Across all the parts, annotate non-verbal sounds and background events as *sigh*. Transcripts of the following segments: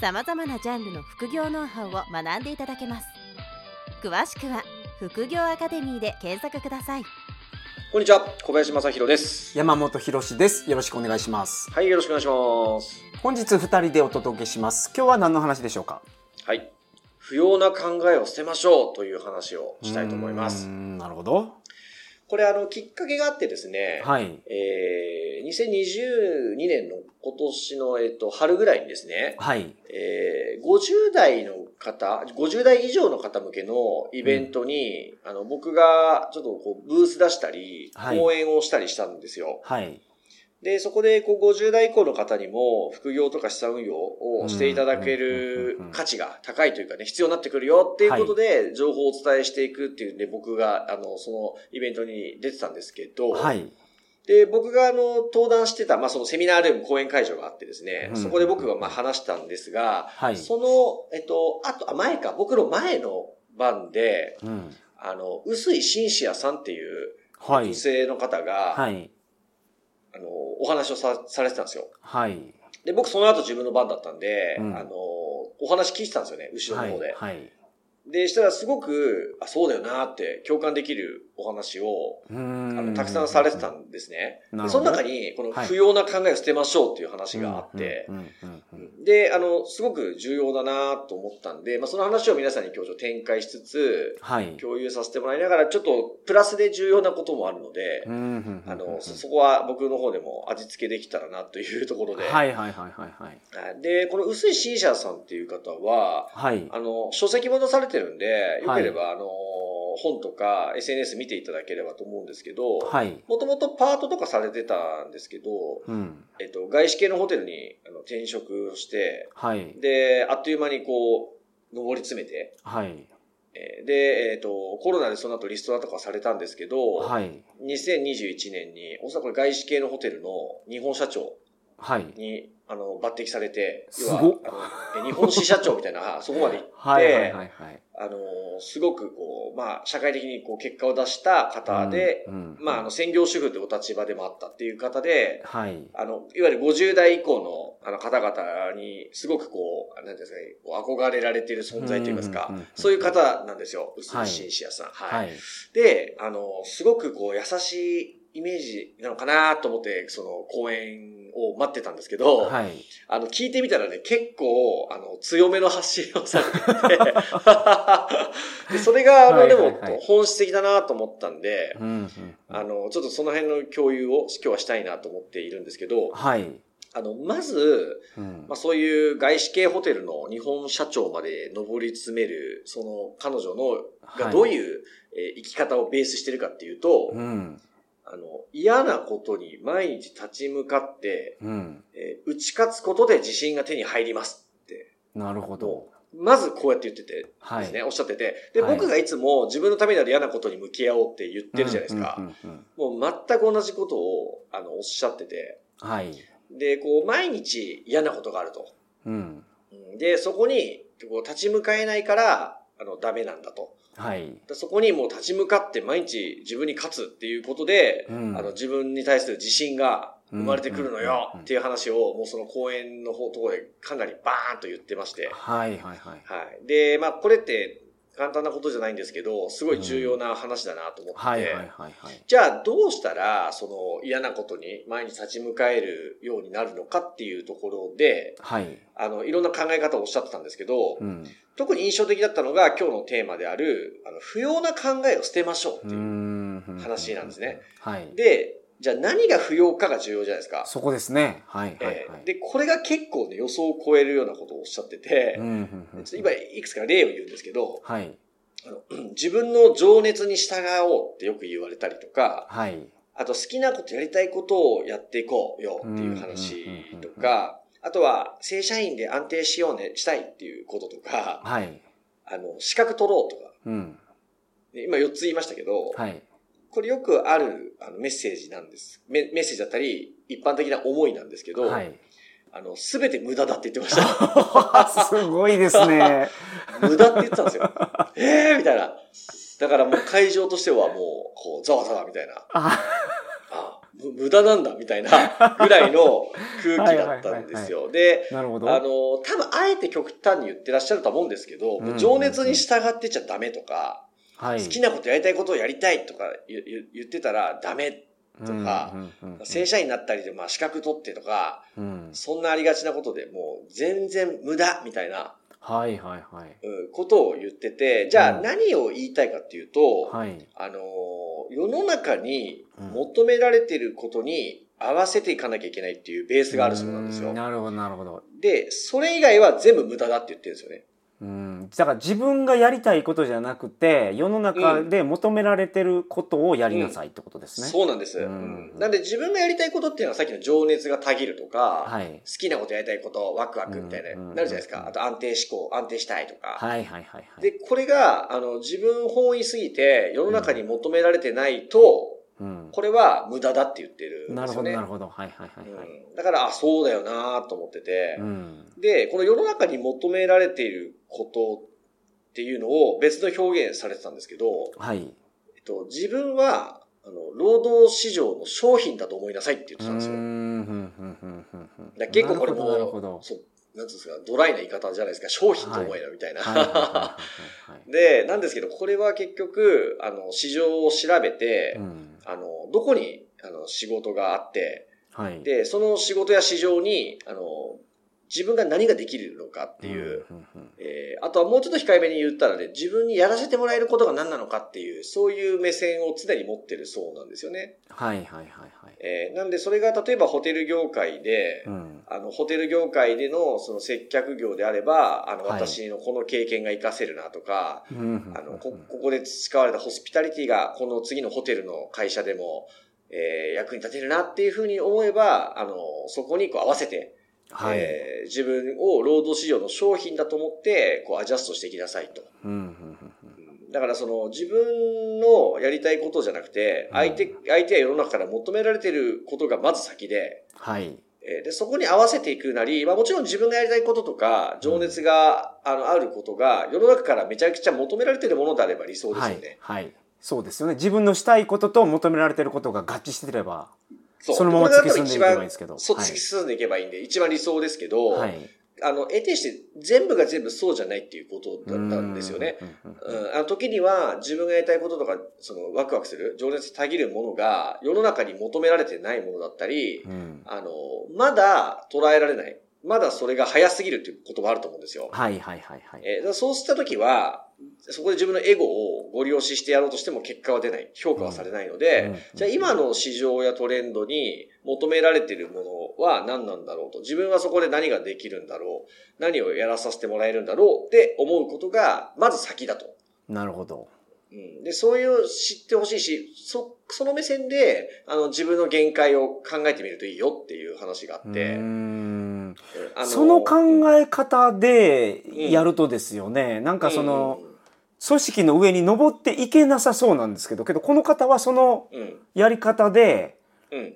さまざまなジャンルの副業ノウハウを学んでいただけます詳しくは副業アカデミーで検索くださいこんにちは、小林正弘です。山本博史です。よろしくお願いします。はい、よろしくお願いします。本日二人でお届けします。今日は何の話でしょうか？はい。不要な考えを捨てましょうという話をしたいと思います。んなるほど。これ、あの、きっかけがあってですね、はい。えー、2022年の今年の、えっと、春ぐらいにですね、はい。えー、50代の方、50代以上の方向けのイベントに、あの、僕がちょっとこう、ブース出したり、はい講演をしたりしたんですよ。はい。で、そこで、こう、50代以降の方にも、副業とか資産運用をしていただける価値が高いというかね、必要になってくるよっていうことで、情報をお伝えしていくっていうんで、僕が、あの、そのイベントに出てたんですけど、はい。で、僕が、あの、登壇してた、まあ、そのセミナールーム講演会場があってですね、うんそこで僕が、まあ、話したんですが、はい。その、えっと、あと、あ、前か、僕の前の番で、うん。あの、臼井シンシアさんっていうはい女。性の方が、はい。あの、お話をさされてたんですよ。はい。で、僕その後自分の番だったんで、うんあの、お話聞いてたんですよね、後ろはいの方で。。はい。で、したらすごく、あ、そうだよなって共感できるお話を、あん。の、たくさんされてたんですね。その中に、このはい。不要な考えを捨てましょうっていう話があってで、あの、すごく重要だなと思ったんで、まあ、その話を皆さんに今日ちょっと展開しつつ、はい。共有させてもらいながら、ちょっとプラスで重要なこともあるので、あの、そそこは僕の方でも味付けできたらなというところで、はいはいはいはいはい。はいで、この薄いシーシャさんっていう方は、はい。あの、書籍も出されてるんで、よはいければ、あの、本とか SNS 見ていただければと思うんですけど、はい。もともとパートとかされてたんですけど、うん。えっと、外資系のホテルにあの転職をして、はい。で、あっという間にこう、上り詰めて、はい。えーで、えっと、コロナでその後リストラとかされたんですけど、はい。2021年に、おそらく外資系のホテルの日本社長はい。に、あの、抜擢されて、すごっあの、え日本支社長みたいな、*laughs* そこまで行って、はいはいはいはい。あの、すごくこう、まあ、社会的にこう、結果を出した方で、うん、うんまあ、あの、専業主婦というお立場でもあったっていう方で、はい。あの、いわゆる50代以降のあの方々に、すごくこう、なんていうんですかね、憧れられている存在といいますかうんうんうんうん、そういう方なんですよ、薄はい井シンシアさん。ははい。い。で、あの、すごくこう、優しいイメージなのかなと思って、その、講演を待ってたんですけど、はい。あの、聞いてみたらね、結構、あの、強めの発信をされてて *laughs* で、それが、あの、でもはいはいはい、本質的だなと思ったんで、うんうん。あの、ちょっとその辺の共有を今日はしたいなと思っているんですけど、はい。あの、まず、うんまあ、そういう外資系ホテルの日本社長まで上り詰める、その彼女の、がどういう、えー生き方をベースしてるかっていうと、うん。あの、嫌なことに毎日立ち向かって、うん。えー打ち勝つことで自信が手に入りますって。なるほど。まずこうやって言っててはい。ですね、おっしゃってて。で、はい僕がいつも自分のためになる嫌なことに向き合おうって言ってるじゃないですか。もう全く同じことを、あの、おっしゃってて。はい。で、こう、毎日嫌なことがあると。うん。うんで、そこに、こう、立ち向かえないから、あの、ダメなんだと。はい。でそこにもう立ち向かって毎日自分に勝つっていうことで、うんあの、自分に対する自信が生まれてくるのようんっていう話を、もうその講演の方ところでかなりバーンと言ってまして。はいはいはい。はい。で、まあ、これって簡単なことじゃないんですけど、すごい重要な話だなと思ってて。じゃあどうしたら、その嫌なことに毎日立ち向かえるようになるのかっていうところで、はい。あの、いろんな考え方をおっしゃってたんですけど、うん。特に印象的だったのが今日のテーマである、あの、不要な考えを捨てましょうっていう。ん話なんですね。はい。で、じゃあ何が不要かが重要じゃないですか。そこですね。はいはいはい。えーで、これが結構ね、予想を超えるようなことをおっしゃっててう、んうんうんちょっと今いくつか例を言うんですけど、はい。あの自分の情熱に従おうってよく言われたりとか、はい。あと好きなことやりたいことをやっていこうよっていう話とか、あとは、正社員で安定しようね、したいっていうこととか、はい。あの、資格取ろうとか、うん。ね今4つ言いましたけど、はい。これよくあるあのメッセージなんです。メメッセージだったり、一般的な思いなんですけど、はい。あの、すべて無駄だって言ってました。*laughs* すごいですね。無駄って言ってたんですよ。えーみたいな。だからもう会場としてはもう、こう、ざわざわみたいな。ああ、む無駄なんだみたいなぐらいの空気だったんですよ。で。あの、多分あえて極端に言ってらっしゃると思うんですけど、うん情熱に従ってちゃダメとか、はい。好きなことやりたいことをやりたいとか言ってたらダメ。とかうんうん正社員になったりで、まあ資格取ってとか、うん。そんなありがちなことでもう全然無駄みたいな、はいはいはい。うんことを言ってて、じゃあうん何を言いたいかっていうと、はい。あのー世の中に求められてることに合わせていかなきゃいけないっていうベースがあるそうなんですよう。なるほどなるほど。で、それ以外は全部無駄だって言ってるんですよね。うん。だから自分がやりたいことじゃなくて、世の中で求められてることをやりなさいってことですね。そうなんです。うんうんなんで自分がやりたいことっていうのはさっきの情熱がたぎるとか、はい。好きなことやりたいこと、ワクワクみたいな、うんなるじゃないですか。あと安定志向、安定したいとか。はいはいはいはい。で、これが、あの、自分本位すぎて世の中に求められてないと、うん。これは無駄だって言ってるんなるほですよね。どなるほど。はいはいはいはい。うんだから、あ、そうだよなと思ってて、うん。で、この世の中に求められていることっていうのを別の表現されてたんですけど、はい。えっと、自分は、あの、労働市場の商品だと思いなさいって言ってたんですよ。うーんだ結構これも、なるほど。そう、なんつうんですか、ドライな言い方じゃないですか、商品と思えなみたいな。で、なんですけど、これは結局、あの、市場を調べて、うん。あの、どこに、あの、仕事があって、はい。で、その仕事や市場に、あの、自分が何ができるのかっていう、えーあとはもうちょっと控えめに言ったらね、自分にやらせてもらえることが何なのかっていう、そういう目線を常に持ってるそうなんですよね。はいはいはいはい。えーなんでそれが例えばホテル業界で、うん。あの、ホテル業界でのその接客業であれば、あの、はい私のこの経験が活かせるなとか、うんあの、こ、ここで培われたホスピタリティが、この次のホテルの会社でも、えー役に立てるなっていうふうに思えば、あの、そこにこう合わせて、はい。えー自分を労働市場の商品だと思って、こうアジャストしていきなさいと。うんうんうんうんだからその自分のやりたいことじゃなくて、相手、相手や世の中から求められてることがまず先で、はい。えーで、そこに合わせていくなり、まあもちろん自分がやりたいこととか、情熱が、あの、あることが、世の中からめちゃくちゃ求められてるものであれば理想ですはいよね。。はい。そうですよね。自分のしたいことと求められてることが合致してれば、そうそのまま突き進んでいけばいいんですけどそう、はい突き進んでいけばいいんで、一番理想ですけど、はい。あの、得てして全部が全部そうじゃないっていうことだったんですよね。うん、あの時には自分がやりたいこととか、そのワクワクする、情熱たぎるものが世の中に求められてないものだったり、うんあの、まだ捉えられない。まだそれが早すぎるっていうこともあると思うんですよ。はいはいはいはい。えーそうした時は、そこで自分のエゴをご利用ししてやろうとしても結果は出ない。評価はされないので、うんじゃあ今の市場やトレンドに求められているものは何なんだろうと。自分はそこで何ができるんだろう。何をやらさせてもらえるんだろうって思うことが、まず先だと。なるほど。うん、で、そういう知ってほしいし、そ、その目線で、あの、自分の限界を考えてみるといいよっていう話があって、うーんあその考え方でやるとですよね、なんかその、組織の上に登っていけなさそうなんですけどけどこの方はそのうん、うん、やり方でうん。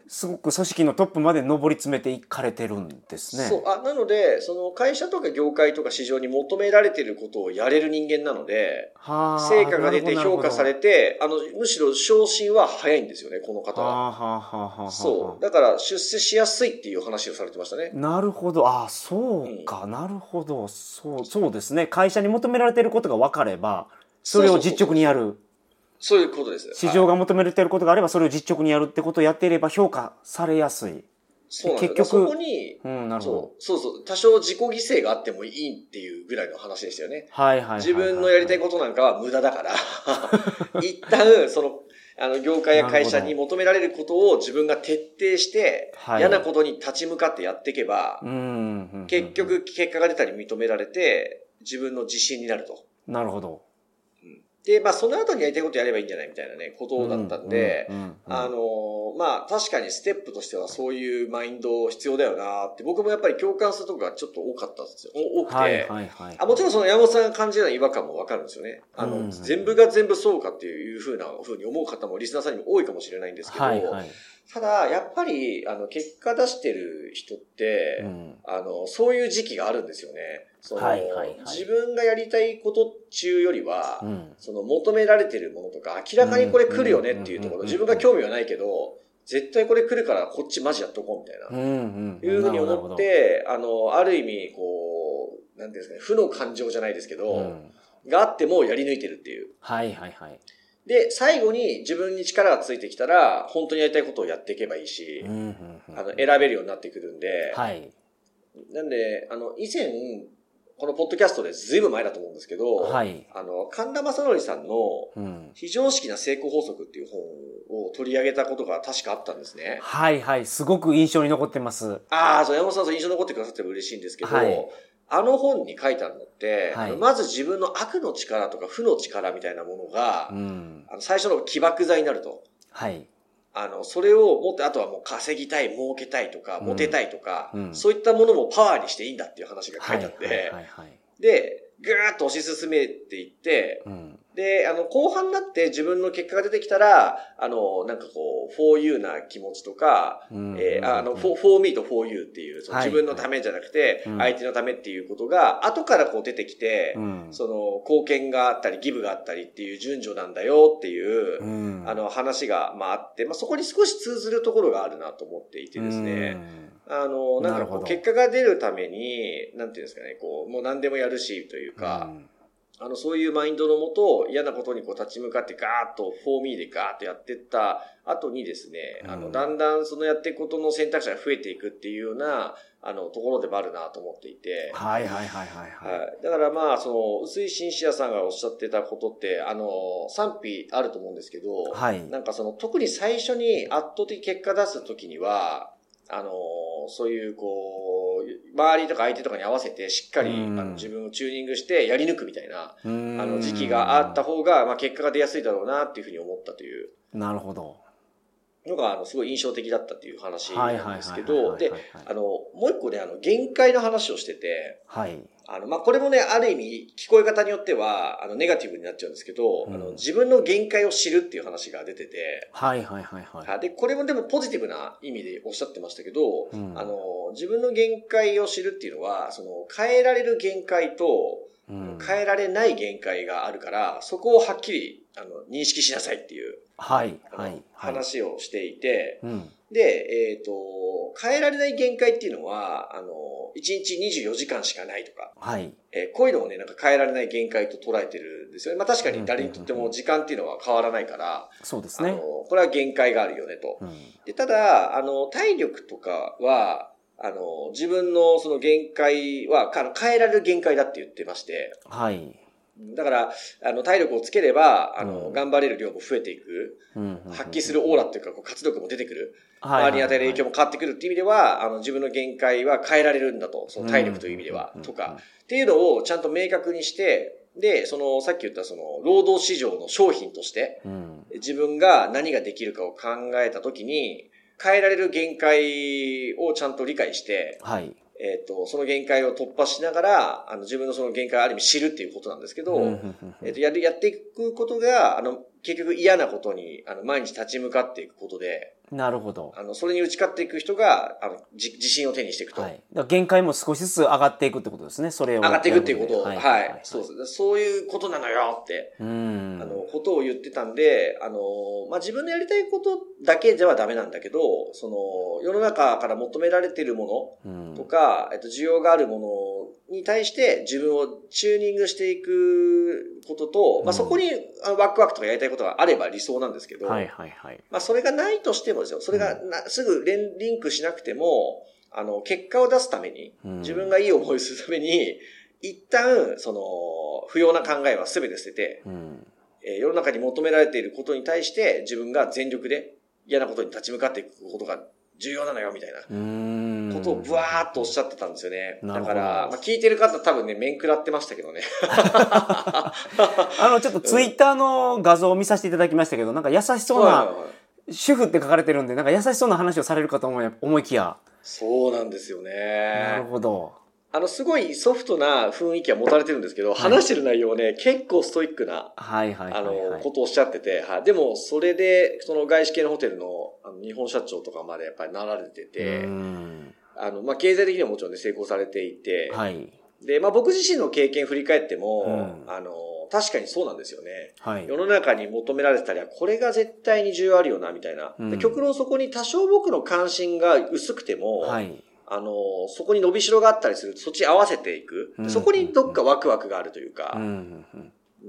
すごく組織のトップまで上り詰めていかれてるんですね。そう、あ、なので、その会社とか業界とか市場に求められていることをやれる人間なので、はあ成果が出て評価されて、あの、むしろ昇進は早いんですよね、この方は。は。あはあはそう。だから出世しやすいっていう話をされてましたね。なるほど。あそうか、なるほど。そうそうですね。会社に求められていることが分かればそれを実直にやる。そういうことです。市場はいが求められていることがあればそれを実直にやるってことをやっていれば評価されやすい。そう結局そこに、うん、なるほど。そうそうそう、多少自己犠牲があってもいいっていうぐらいの話でしたよね。はいはいはいはい、自分のやりたいことなんかは無駄だから、*laughs* 一旦、その、あの、業界や会社に求められることを自分が徹底して、はい嫌なことに立ち向かってやっていけば、うんうんうんうん結局結果が出たり認められて、自分の自信になると。なるほど。で、まあ、その後にやりたいことやればいいんじゃないみたいなね、ことだったんで、うんうんうんあの、まあ、確かにステップとしてはそういうマインド必要だよなって、僕もやっぱり共感するところがちょっと多かったんですよ。お多くて。はいはいはい。あもちろんその山本さんが感じるような違和感もわかるんですよね。あの、うん全部が全部そうかっていうふうな、ふうに思う方もリスナーさんにも多いかもしれないんですけど、はいはい。ただ、やっぱり、あの、結果出してる人って、うんあの、そういう時期があるんですよね。その、はいはいはい自分がやりたいこと中よりは、うんその求められてるものとか、明らかにこれ来るよねっていうところ、うん自分が興味はないけど、絶対これ来るからこっちマジやっとこうみたいな。うんうん。いうふうに思っ、て、あの、ある意味、こう、なんていうんですかね、負の感情じゃないですけど、うんがあってもやり抜いてるっていう。はいはいはい。で、最後に自分に力がついてきたら、本当にやりたいことをやっていけばいいしうん、うんうんあの、選べるようになってくるんで、はい。なんで、あの、以前、このポッドキャストでずいぶん前だと思うんですけど、はい。あの、神田正則さんのうん。非常識な成功法則っていう本を取り上げたことが確かあったんですね。はいはい。すごく印象に残ってます。ああ、そう、山本さんそう印象に残ってくださっても嬉しいんですけど、はいあの本に書いてあるのって、はいまず自分の悪の力とか負の力みたいなものが、うん。あの最初の起爆剤になると。はい。あの、それを持って、あとはもう稼ぎたい、儲けたいとか、うんモテたいとか、うんそういったものもパワーにしていいんだっていう話が書はいいてあって。で、ぐーっと推し進めていって、うん。で、あの、後半になって自分の結果が出てきたら、あの、なんかこう、for you な気持ちとか、うん。えーあの、for, for me と for you っていう、そのはい。自分のためじゃなくて、うん。相手のためっていうことが、後からこう出てきて、うん。その、貢献があったり、ギブがあったりっていう順序なんだよっていう、うん。あの、話が、まああって、まあそこに少し通ずるところがあるなと思っていてですね、あの、なんかこう、結果が出るために、なんていうんですかね、こう、もう何でもやるし、といううん。か、あの、そういうマインドのもと、嫌なことにこう立ち向かってガーッと、フォーミーでガーッとやってった後にですね、あの、うんだんだんそのやっていくことの選択肢が増えていくっていうような、あの、ところでもあるなと思っていて、はいはいはいはいはい。はい。だからまあ、その、薄井紳士屋さんがおっしゃってたことって、あの、賛否あると思うんですけど、はい。なんかその、特に最初に圧倒的結果出すときには、あの、そういうこう、周りとか相手とかに合わせてしっかり、うん。あの自分をチューニングしてやり抜くみたいな、ああの時期があった方が、まあ結果が出やすいだろうなっていうふうに思ったという。なるほど。のが、あの、すごい印象的だったっていう話なんですけど、であの、もう一個ね、あの、限界の話をしてて、はい。あの、まあ、これもね、ある意味、聞こえ方によっては、あの、ネガティブになっちゃうんですけど、うんあの、自分の限界を知るっていう話が出てて、はいはいはいはい。あで、これもでもポジティブな意味でおっしゃってましたけど、うんあの、自分の限界を知るっていうのは、その、変えられる限界と、うん変えられない限界があるから、そこをはっきり、あの、認識しなさいっていう、はいはいはい。話をしていて、うん。で、えっ、と、変えられない限界っていうのは、あの、1日24時間しかないとか、はい。えーこういうのをね、なんか変えられない限界と捉えてるんですよね。まあ確かに誰にとっても時間っていうのは変わらないから、そうですねあの。、これは限界があるよねと。うん。で、ただ、あの、体力とかは、あの、自分のその限界は、変えられる限界だって言ってまして、はい。だから、あの、体力をつければ、あの、うん。頑張れる量も増えていく、うん発揮するオーラっていうか、こう活力も出てくる、はい周りに与える影響も変わってくるっていう意味では、あの、自分の限界は変えられるんだと、その体力という意味では、とか、。っていうのをちゃんと明確にして、で、その、さっき言ったその、労働市場の商品として、うん。自分が何ができるかを考えたときに、変えられる限界をちゃんと理解して、はい。えっ、と、その限界を突破しながら、あの、自分のその限界をある意味知るっていうことなんですけど、えっ、と、やる、やっていくことが、あの、結局嫌なことに、あの、毎日立ち向かっていくことで、なるほど。あの、それに打ち勝っていく人が、あの、じ自信を手にしていくと。はい。だ限界も少しずつ上がっていくってことですね。それを。上がっていくっていうことを、ははいい、はい。そうです。そういうことなのよって、うん。あの、ことを言ってたんで、あの、まあ、自分のやりたいことだけではダメなんだけど、その、世の中から求められているもうんのとか、えっと、需要があるものに対して自分をチューニングしていくことと、まあ、うんそこにワクワクとかやりたいことがあれば理想なんですけど、はいはいはい。まあ、それがないとしてもですよ、それがな、すぐ連リンクしなくても、あの、結果を出すために、うん自分がいい思いをするために、一旦、その、不要な考えは全て捨てて、うん。えー世の中に求められていることに対して、自分が全力で嫌なことに立ち向かっていくことが重要なのよ、みたいな。うん。ことをブワーっとおっしゃってたんですよね。だから、まあ、聞いてる方多分ね、面食らってましたけどね。*laughs* あの、ちょっとツイッターの画像を見させていただきましたけど、なんか優しそうな、主婦って書かれてるんで、なんか優しそうな話をされるかと思い思いきや。そうなんですよね。なるほど。あの、すごいソフトな雰囲気は持たれてるんですけど、話してる内容はね、結構ストイックな、はいはいはあの、い。ことをおっしゃってて、はい。でも、それで、その外資系のホテルの、あの日本社長とかまでやっぱりなられててう、んあの、まあ、経済的にはもちろんね、成功されていて、はい。で、まあ、僕自身の経験振り返っても、うんあの、確かにそうなんですよね。はい。世の中に求められてたりは、これが絶対に重要あるよな、みたいな。う極論そこに多少僕の関心が薄くても、はい。あの、そこに伸びしろがあったりすると、そっちに合わせていく。うん。そこにどっかワクワクがあるというか、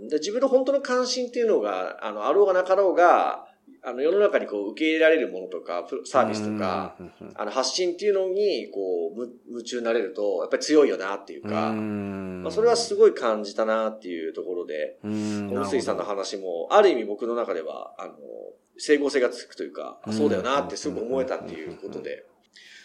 で自分の本当の関心っていうのが、あの、あろうがなかろうが、あの、世の中にこう、受け入れられるものとか、プロサービスとか、あの、発信っていうのに、こう、む夢中になれると、やっぱり強いよなっていうか、うん。まあ、それはすごい感じたなっていうところで、うん。この臼井さんの話も、ある意味僕の中では、あの、整合性がつくというか、うんそうだよなってすごく思えたっていうことで。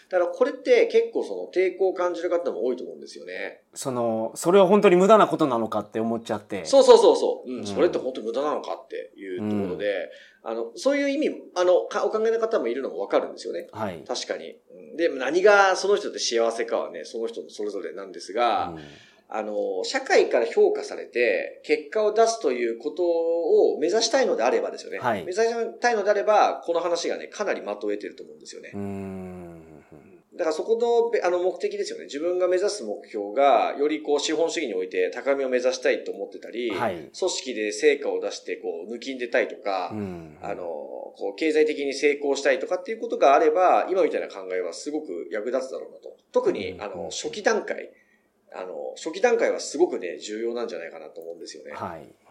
だからこれって結構その抵抗を感じる方も多いと思うんですよね。その、それは本当に無駄なことなのかって思っちゃって。そうそうそうそう。うん、うんそれって本当に無駄なのかっていうところで、あの、そういう意味、あの、かお考えの方もいるのもわかるんですよね。はい。確かに。うんで、何がその人で幸せかはね、その人のそれぞれなんですが、うんあの、社会から評価されて、結果を出すということを目指したいのであればですよね。はい目指したいのであれば、この話がね、かなり的を得てると思うんですよねう。ん。だからそこのべあの目的ですよね。自分が目指す目標が、よりこう資本主義において高みを目指したいと思ってたり、はい組織で成果を出してこう抜きんでたいとか、うんあの、こう経済的に成功したいとかっていうことがあれば、今みたいな考えはすごく役立つだろうなと。特に、うんあの、初期段階。あの、初期段階はすごくね、重要なんじゃないかなと思うんですよね。はい。はい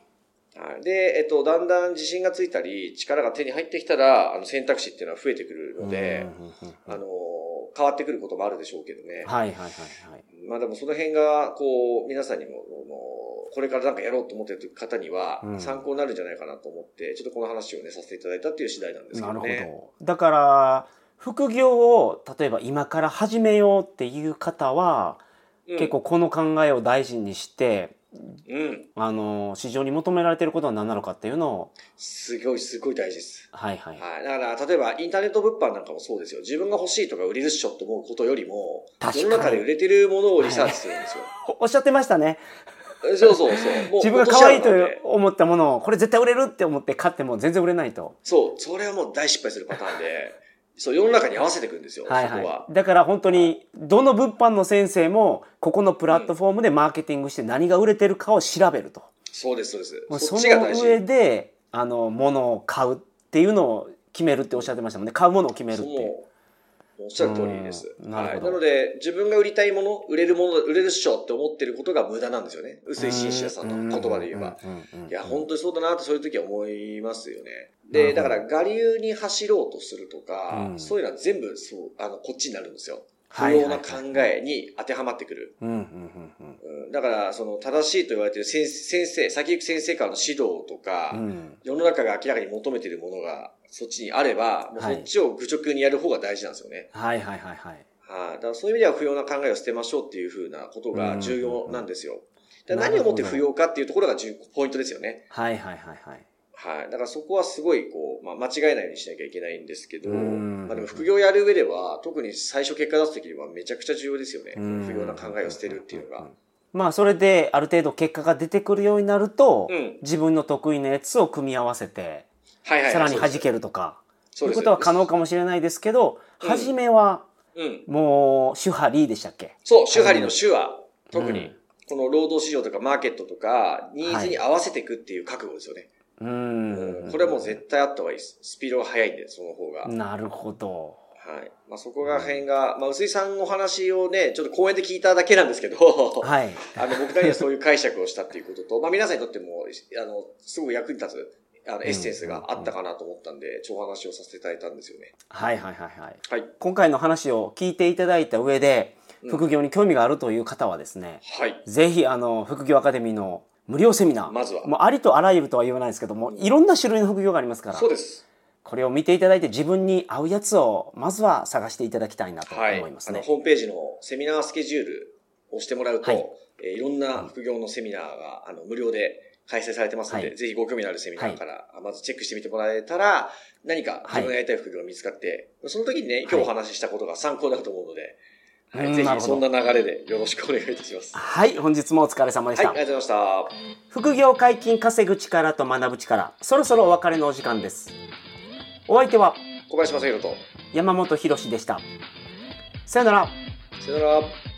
で、えっと、だんだん自信がついたり、力が手に入ってきたら、あの、選択肢っていうのは増えてくるので、あの、変わってくることもあるでしょうけどね。はいはいはいはい。まあでもその辺が、こう、皆さんにも、これからなんかやろうと思ってる方にはう、ん参考になるんじゃないかなと思って、ちょっとこの話をね、させていただいたっていう次第なんですけなるほどね。ど。だから、副業を例えば今から始めようっていう方は、うん結構この考えを大事にして、うん。あの、市場に求められていることは何なのかっていうのを、すごい、すごい大事です。はいはい。はい。だから、例えば、インターネット物販なんかもそうですよ。自分が欲しいとか売れるっしょって思うことよりも、世の中で売れてるものをリサーチするんですよ。*laughs* おっしゃってましたね。そうそうそう。*laughs* 自分が可愛いと思ったものを、これ絶対売れるって思って買っても全然売れないと。そう、それはもう大失敗するパターンで、そう、世の中に合わせていくんですよ、はいそこはは。い。だから本当に、どの物販の先生も、ここのプラットフォームでマーケティングして何が売れてるかを調べると。そうです、そうです。そもうそ。の上で、あの、物を買うっていうのを決めるっておっしゃってましたもんね。買うものを決めるって。そうもうおっしゃる通りです。はい。うん。なので、自分が売りたいもの、売れるもの、売れるっしょって思ってることが無駄なんですよね。薄井紳士さんの言葉で言えば。いや、本当にそうだなってそういう時は思いますよね。で、だから、我流に走ろうとするとか、うん。そういうのは全部、そう、あの、こっちになるんですよ。不要な考えに当てはまってくる。だから、その、正しいと言われている先先生、先行く先生からの指導とか、うん。世の中が明らかに求めているものがそっちにあれば、もうそっちを愚直にやる方が大事なんですよね。はいはいはいはい。はい、だからそういう意味では不要な考えを捨てましょうっていうふうなことが重要なんですよ。何をもって不要かっていうところが重ポイントですよね。はいはいはいはい。はい。だからそこはすごい、こう、まあ、間違えないようにしなきゃいけないんですけど、うんまあでも副業やる上では、特に最初結果出すときにはめちゃくちゃ重要ですよね。うん不要な考えを捨てるっていうのが。まあそれである程度結果が出てくるようになると、うん自分の得意なやつを組み合わせて、はいはいはい。さらに弾ける。るとか、そですいううことは可能かもしれないですけど、うん初めはうん。もう主張リーでしたっけ？そう、手張りの手は、特にうん、この労働市場とかマーケットとか、ニーズに合わせていくっていう覚悟ですよね。ううんん。これはもう絶対あった方がいいです。スピードが速いんで、その方が。はい。なるほど。まあそこが辺が、まあ薄井さんのお話をね、ちょっと講演で聞いただけなんですけど、はい。*laughs* あの、僕なりにはそういう解釈をしたっていうことと、まあ皆さんにとっても、あの、すごく役に立つ、あの、エッセンスがあったかなと思ったんで、ちょお話をさせていただいたんですよね。はいはいはいはい。はい。今回の話を聞いていただいた上で、うん副業に興味があるという方はですね、はい。ぜひあの、副業アカデミーの無料セミナー。まずはもうありとあらゆるとは言わないですけども、いろんな種類の副業がありますから。そうです。これを見ていただいて自分に合うやつをまずは探していただきたいなと思いますね。はい、あのホームページのセミナースケジュールを押してもらうと、はいえーいろんな副業のセミナーがあの無料で開催されてますので、はいぜひご興味のあるセミナーから、まずチェックしてみてもらえたら、何か自分がやりたい副業が見つかって、その時にね、今日お話ししたことが参考になると思うので、はいぜひそんな流れでよろしくお願いいたします。ははい、本日もお疲れ様でい、した。ありがとうございまし副業解禁稼ぐ力と学ぶ力、そろそろお別れのお時間です。お相手はた。小林正宏と、山本博史でした。さよなら。さよなら。